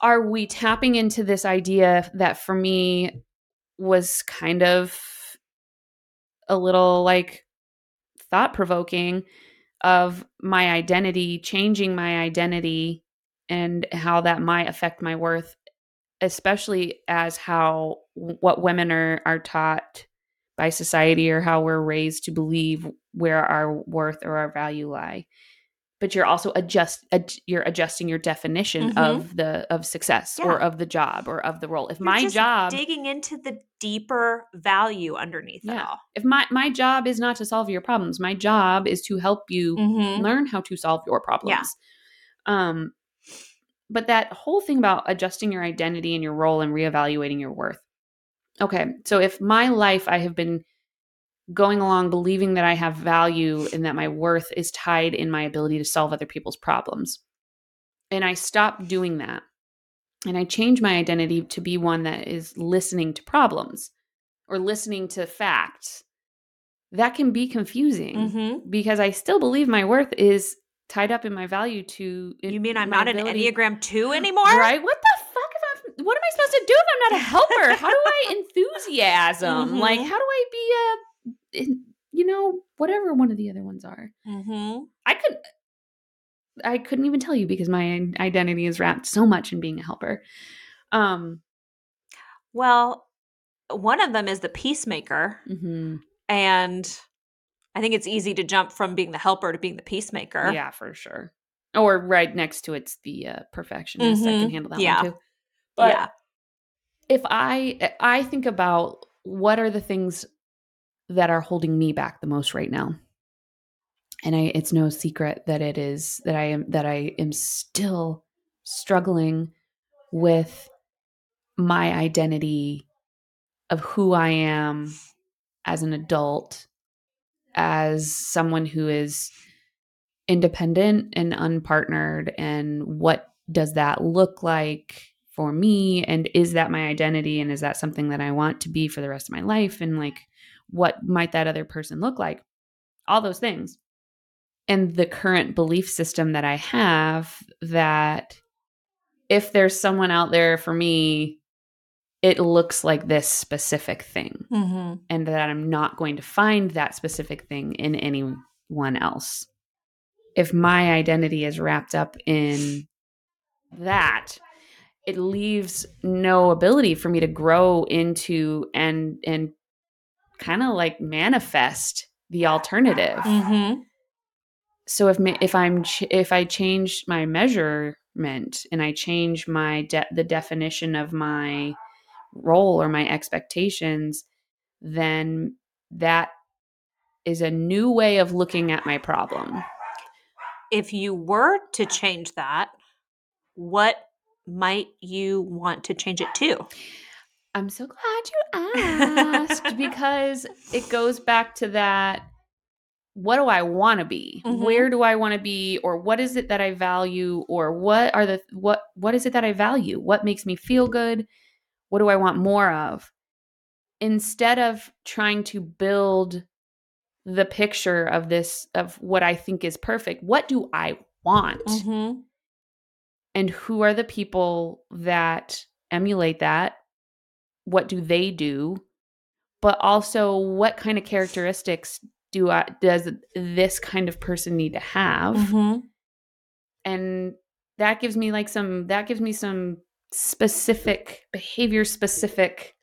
A: are we tapping into this idea that for me was kind of a little like thought provoking of my identity, changing my identity and how that might affect my worth, especially as how what women are are taught by society or how we're raised to believe where our worth or our value lie but you're also adjust ad, you're adjusting your definition
B: Mhm.
A: of the of success or of the job or of the role if
B: You're
A: my job
B: digging into the deeper value underneath it all.
A: if my my job is not to solve your problems my job is to help you
B: Mm-hmm.
A: learn how to solve your problems Yeah. um but that whole thing about adjusting your identity and your role and reevaluating your worth okay so if my life i have been going along believing that i have value and that my worth is tied in my ability to solve other people's problems and i stop doing that and i change my identity to be one that is listening to problems or listening to facts that can be confusing
B: Mm-hmm.
A: because I still believe my worth is tied up in my value to.
B: You mean I'm not an Enneagram 2 anymore?
A: Right? What the fuck if I'm? What am I supposed to do if I'm not a helper? How do I enthusiasm? Like,
B: Mhm.
A: how do I be a, in- you know, whatever one of the other ones are?
B: Mm-hmm.
A: I could. I couldn't even tell you because my identity is wrapped so much in being a helper. Um.
B: Well, one of them is the peacemaker.
A: mhm.
B: And I think it's easy to jump from being the helper to being the peacemaker.
A: Yeah, for sure. Or right next to it's the uh, perfectionist. I can handle that
B: Yeah.
A: one too. But
B: yeah.
A: if I I think about what are the things that are holding me back the most right now. And I it's no secret that it is that I am that I am still struggling with my identity of who I am as an adult as someone who is independent and unpartnered and what does that look like for me? And is that my identity? And is that something that I want to be for the rest of my life? And like what might that other person look like all those things and the current belief system that I have that if there's someone out there for me it looks like this specific thing
B: Mm-hmm.
A: and that I'm not going to find that specific thing in anyone else. If my identity is wrapped up in that, it leaves no ability for me to grow into and and kind of like manifest the alternative.
B: Mm-hmm.
A: So if if I'm ch- if I change my measurement and I change my de- the definition of my role or my expectations, then that is a new way of looking at my problem.
B: If you were to change that, what might you want to change it to?
A: I'm so glad you asked because it goes back to that what do I want to be?
B: Mhm.
A: Where do I want to be or what is it that I value or what are the what what is it that I value? What makes me feel good? What do I want more of? Instead of trying to build the picture of this of what I think is perfect, what do I want?
B: Mm-hmm.
A: and who are the people that emulate that what do they do but also what kind of characteristics do I, does this kind of person need to have
B: Mm-hmm.
A: and that gives me like some that gives me some specific behavior specific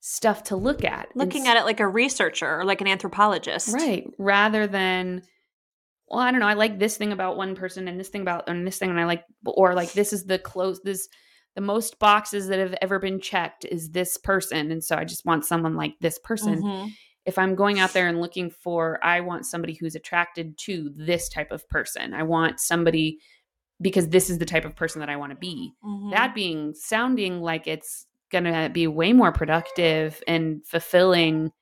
A: stuff to look at
B: Looking at it like a researcher or like an anthropologist.
A: Right. Rather than, well, I don't know, I like this thing about one person and this thing about and this thing and I like or like this is the close this the most boxes that have ever been checked is this person. And so I just want someone like this person.
B: Mhm.
A: If I'm going out there and looking for, I want somebody who's attracted to this type of person. I want somebody because this is the type of person that I want to be
B: Mhm.
A: that being sounding like it's gonna be way more productive and fulfilling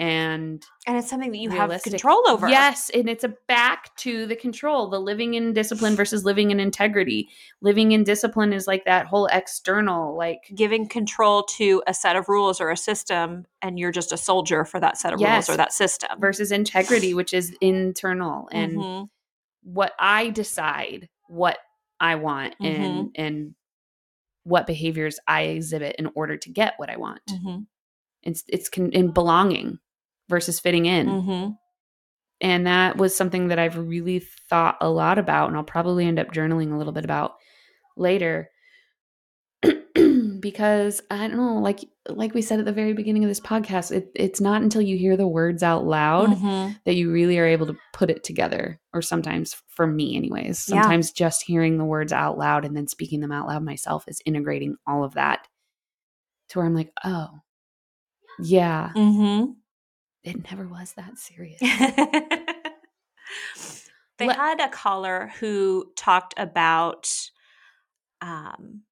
A: and
B: and it's something that you have
A: realistic.
B: control over.
A: yes and it's a back to the control the living in discipline versus living in integrity living in discipline is like that whole external like
B: Giving control to a set of rules or a system, and you're just a soldier for that set of
A: Yes.
B: rules or that system.
A: versus integrity which is internal and
B: Mhm.
A: what i decide what i want
B: Mm-hmm.
A: and and what behaviors i exhibit in order to get what i want
B: Mhm.
A: it's it's con- in belonging versus fitting in
B: Mhm.
A: And that was something that I've really thought a lot about, and I'll probably end up journaling a little bit about later. because I don't know, like like we said at the very beginning of this podcast, it, it's not until you hear the words out loud
B: Mhm.
A: that you really are able to put it together. Or sometimes, for me, anyways,
B: Yeah.
A: sometimes just hearing the words out loud and then speaking them out loud myself is integrating all of that to where I'm like, oh, yeah,
B: Mhm.
A: It never was that serious.
B: they
A: Let-
B: had a caller who talked about um,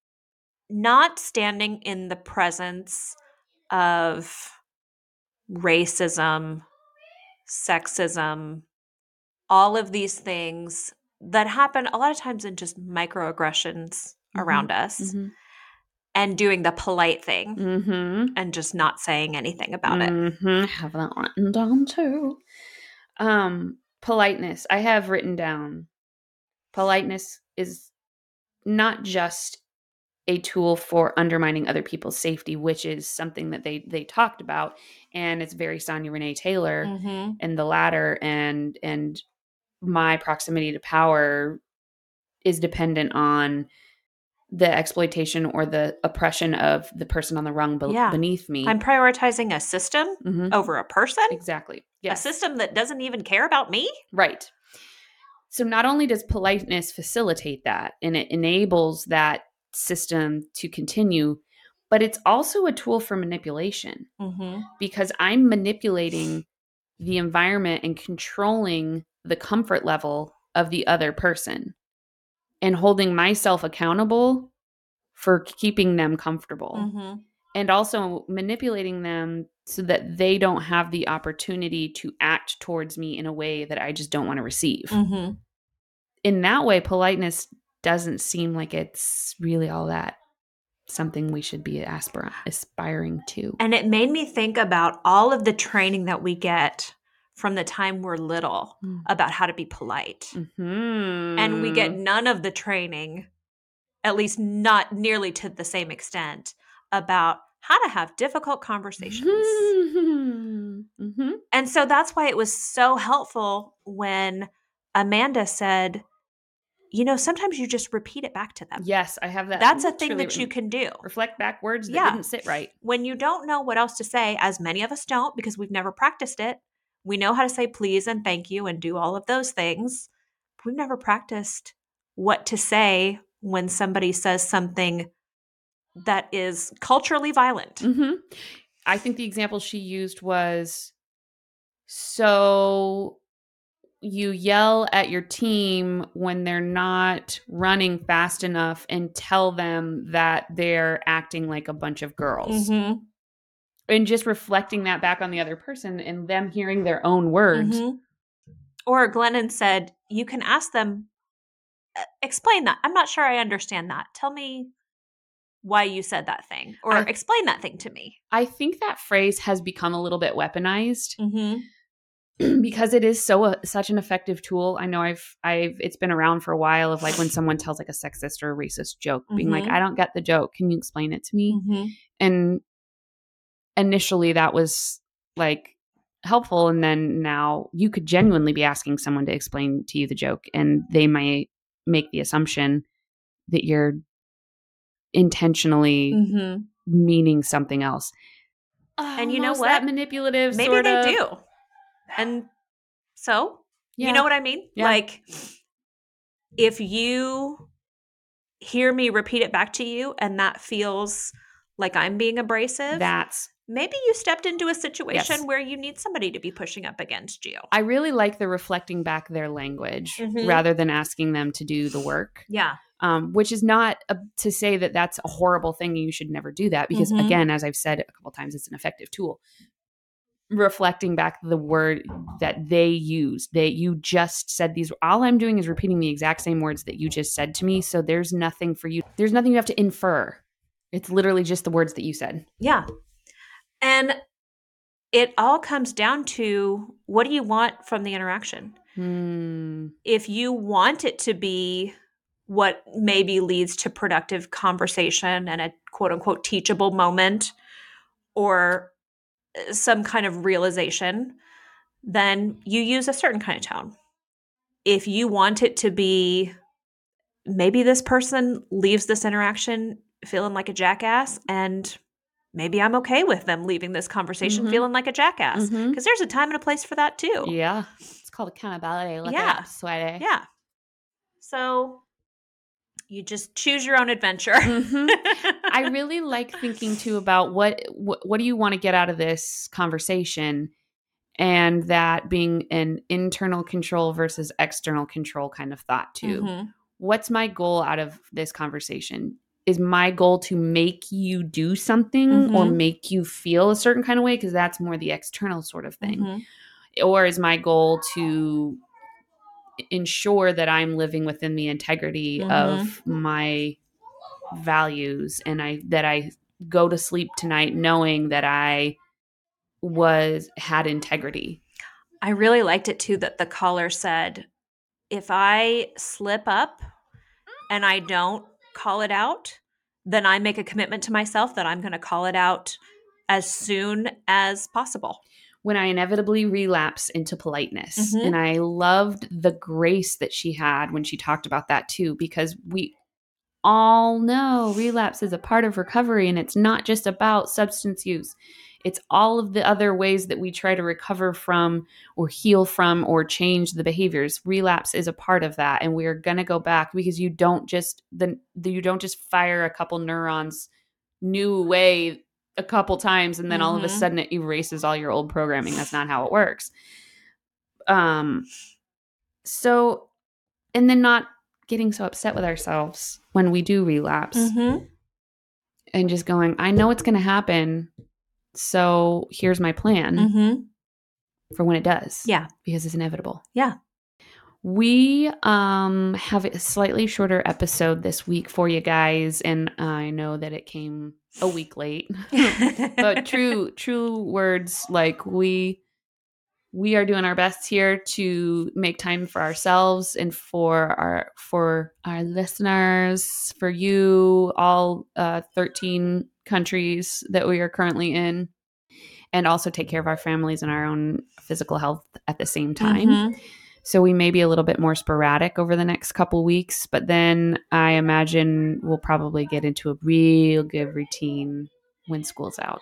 B: not standing in the presence of racism, sexism, all of these things that happen a lot of times in just microaggressions
A: Mhm.
B: around us
A: Mm-hmm.
B: And doing the polite thing
A: Mm-hmm.
B: and just not saying anything about it.
A: hmm Have that written down too. Um, politeness. I have written down. Politeness is not just a tool for undermining other people's safety, which is something that they they talked about, and it's very Sonya Renee Taylor
B: Mm-hmm.
A: and the latter, and and my proximity to power is dependent on the exploitation or the oppression of the person on the rung be-
B: Yeah.
A: beneath me.
B: I'm prioritizing a system
A: Mhm.
B: over a person,
A: Exactly.
B: a system that doesn't even care about me.
A: Right. So not only does politeness facilitate that and it enables that system to continue, but it's also a tool for manipulation
B: Mm-hmm.
A: because I'm manipulating the environment and controlling the comfort level of the other person and holding myself accountable for keeping them comfortable
B: Mm-hmm.
A: and also manipulating them so that they don't have the opportunity to act towards me in a way that I just don't want to receive.
B: Mm-hmm.
A: In that way, politeness doesn't seem like it's really all that something we should be aspir- aspiring to.
B: And it made me think about all of the training that we get from the time we're little
A: Mm.
B: about how to be polite.
A: Mhm.
B: And we get none of the training, at least not nearly to the same extent, about how to have difficult conversations.
A: Mhm.
B: And so that's why it was so helpful when Amanda said, you know, sometimes you just repeat it back to them.
A: Yes, I have that.
B: That's a thing that you can do.
A: reflect back words that
B: Yeah.
A: didn't sit right.
B: When you don't know what else to say, as many of us don't because we've never practiced it, we know how to say please and thank you and do all of those things. We've never practiced what to say when somebody says something that is culturally violent.
A: hmm I think the example she used was so you yell at your team when they're not running fast enough and tell them that they're acting like a bunch of girls.
B: Mhm,
A: And just reflecting that back on the other person and them hearing their own words.
B: mhm. Or Glennon said, you can ask them, "Uh, explain that. I'm not sure I understand that. Tell me why you said that thing or
A: I-
B: explain that thing to me.
A: I think that phrase has become a little bit weaponized.
B: Mm-hmm.
A: because it is so uh, such an effective tool. I know I've I've it's been around for a while of like when someone tells like a sexist or a racist joke, being like,
B: Mhm.
A: "I don't get the joke. Can you explain it to me?"
B: Mm-hmm.
A: And initially that was like helpful and then now you could genuinely be asking someone to explain to you the joke and they might make the assumption that you're intentionally
B: Mm-hmm.
A: meaning something else.
B: And you know what?
A: That manipulative
B: Maybe
A: sort
B: they
A: of-
B: do. And so, you know what I mean?
A: Yeah.
B: Like, if you hear me repeat it back to you and that feels like I'm being abrasive,
A: That's
B: maybe you stepped into a situation
A: Yes.
B: where you need somebody to be pushing up against you.
A: I really like the reflecting back their language
B: Mhm.
A: rather than asking them to do the work,
B: Yeah.
A: um, which is not a, to say that that's a horrible thing. You should never do that because,
B: Mhm.
A: again, as I've said a couple times, it's an effective tool. Reflecting back the word that they use, they you just said these. All I'm doing is repeating the exact same words that you just said to me. So there's nothing for you. There's nothing you have to infer. It's literally just the words that you said.
B: Yeah. And it all comes down to what do you want from the interaction?
A: Hmm.
B: if you want it to be what maybe leads to productive conversation and a quote unquote teachable moment or uh, some kind of realization, then you use a certain kind of tone. If you want it to be maybe this person leaves this interaction feeling like a jackass and maybe I'm okay with them leaving this conversation
A: Mhm.
B: feeling like a jackass because there's a time and a place for that too.
A: Yeah. It's called accountability. Look
B: Yeah.
A: sweaty.
B: Yeah. So you just choose your own adventure.
A: Mhm. I really like thinking too about what what, what do you want to get out of this conversation and that being an internal control versus external control kind of thought too.
B: Mhm.
A: What's my goal out of this conversation? Is my goal to make you do something or
B: Mhm.
A: make you feel a certain kind of way because that's more the external sort of thing.
B: Mhm.
A: Or is my goal to ensure that I'm living within the integrity of my values and I that I go to sleep tonight knowing that I was had integrity.
B: I really liked it too that the caller said, if I slip up and I don't call it out, then I make a commitment to myself that I'm going to call it out as soon as possible.
A: When I inevitably relapse into politeness.
B: Mhm.
A: And I loved the grace that she had when she talked about that too, because we all know relapse is a part of recovery and it's not just about substance use. It's all of the other ways that we try to recover from or heal from or change the behaviors. Relapse is a part of that and we're going to go back because you don't just the, the you don't just fire a couple neurons new way a couple times and then all of a
B: Mhm.
A: sudden it erases all your old programming. That's not how it works. Um so and then not getting so upset with ourselves when we do relapse
B: Mm-hmm.
A: and just going, I know it's going to happen. So here's my plan
B: Mm-hmm.
A: for when it does.
B: Yeah.
A: Because it's inevitable.
B: Yeah.
A: We um have a slightly shorter episode this week for you guys and I know that it came a week late. but true true words like we we are doing our best here to make time for ourselves and for our for our listeners for you all uh, 13 countries that we are currently in and also take care of our families and our own physical health at the same time
B: Mhm.
A: so we may be a little bit more sporadic over the next couple weeks, but then I imagine we'll probably get into a real good routine when school's out.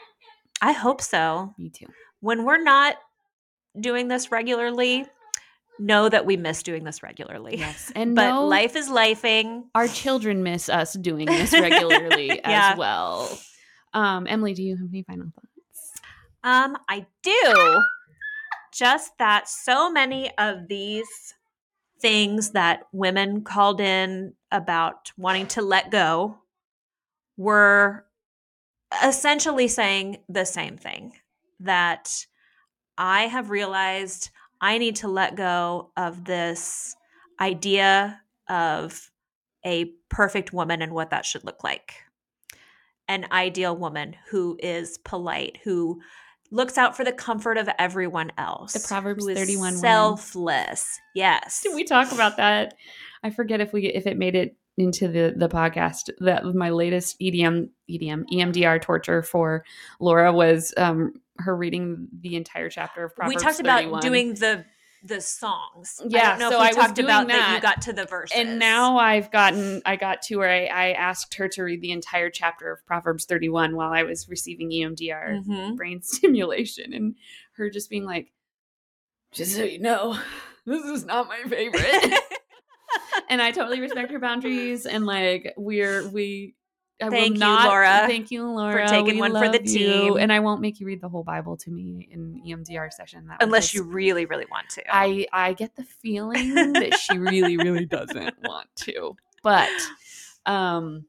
B: I hope so.
A: Me too.
B: When we're not doing this regularly, know that we miss doing this regularly.
A: Yes. And
B: But life is lifing.
A: our children miss us doing this regularly
B: Yeah.
A: as well. Um, Emily, do you have any final thoughts?
B: Um, I do. Just that so many of these things that women called in about wanting to let go were essentially saying the same thing that I have realized I need to let go of this idea of a perfect woman and what that should look like. An ideal woman who is polite, who looks out for the comfort of everyone else.
A: The Proverbs
B: who is
A: 31 woman.
B: selfless. Yes.
A: Did we talk about that? I forget if we if it made it into the the podcast. That my latest EDM EDM EMDR torture for Laura was um her reading the entire chapter of Proverbs
B: we talked about doing the the songs. I
A: Yeah,
B: don't know
A: so
B: if we
A: I was
B: talked about that. you got to the verses.
A: and now I've gotten I got to where I, I asked her to read the entire chapter of Proverbs 31 while I was receiving EMDR
B: Mhm.
A: brain stimulation and her just being like just so you know this is not my favorite and I totally respect her boundaries and like we're we I
B: Thank
A: will
B: you, Laura,
A: Thank you, Laura, for
B: taking
A: We
B: one for the
A: you.
B: team.
A: And I won't make you read the whole Bible to me in EMDR session. That
B: Unless you really, really want to.
A: I I get the feeling that she really really doesn't want to. But um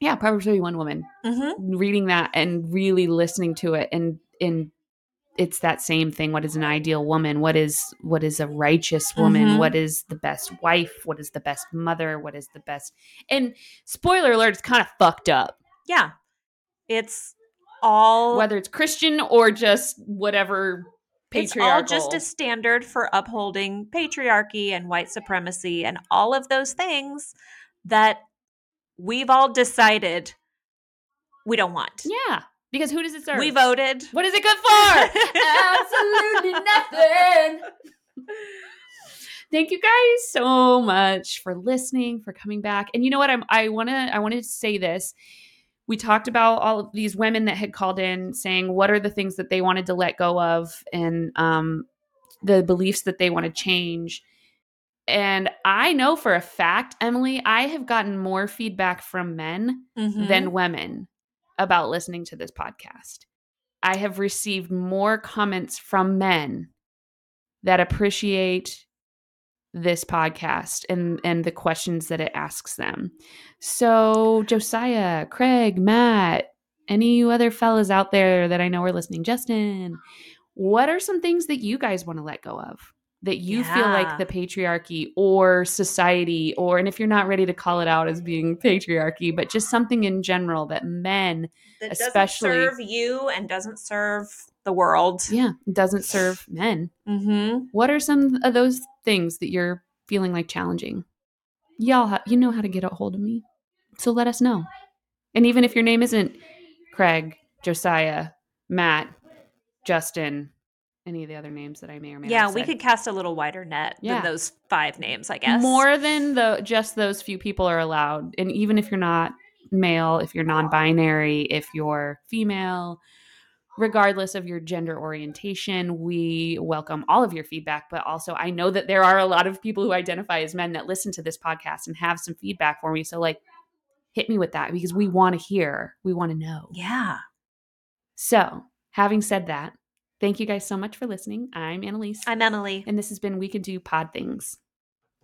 A: yeah, Proverbs 31 woman
B: Mhm.
A: reading that and really listening to it and and it's that same thing. What is an ideal woman? What is what is a righteous woman?
B: Mhm.
A: what is the best wife? What is the best mother? What is the best and spoiler alert it's kind of fucked up.
B: Yeah. It's all
A: whether it's christian or just whatever
B: it's all just a standard for upholding patriarchy and white supremacy and all of those things that we've all decided we don't want.
A: Yeah, Because who does it serve?
B: We voted.
A: What is it good for? Absolutely nothing. Thank you guys so much for listening, for coming back. And you know what? I'm I wanna I wanted to say this. We talked about all of these women that had called in saying what are the things that they wanted to let go of and um the beliefs that they want to change. And I know for a fact, Emily, I have gotten more feedback from men
B: Mhm.
A: than women about listening to this podcast. I have received more comments from men that appreciate this podcast and and the questions that it asks them. So, Josiah, Craig, Matt, any other fellas out there that I know are listening, Justin, what are some things that you guys want to let go of? That you feel like the patriarchy or society, or, and if you're not ready to call it out as being patriarchy, but just something in general that men,
B: that
A: especially-
B: doesn't serve you and doesn't serve the world.
A: yeah, doesn't serve men.
B: Mm-hmm.
A: What are some of those things that you're feeling like challenging? Y'all, ha- you know how to get a hold of me. So let us know. And even if your name isn't Craig, Josiah, Matt, Justin, any of the other names that I may or may
B: Yeah,
A: not have
B: we
A: said.
B: could cast a little wider net
A: Yeah.
B: than those five names, I guess.
A: More than the just those few people are allowed. And even if you're not male, if you're non-binary, if you're female, regardless of your gender orientation, we welcome all of your feedback. But also, I know that there are a lot of people who identify as men that listen to this podcast and have some feedback for me. So, like, hit me with that because we want to hear, we want to know.
B: Yeah.
A: So, having said that, thank you guys so much for listening. I'm Annalyse,
B: I'm Emily.
A: and this has been We Can Do Pod Things.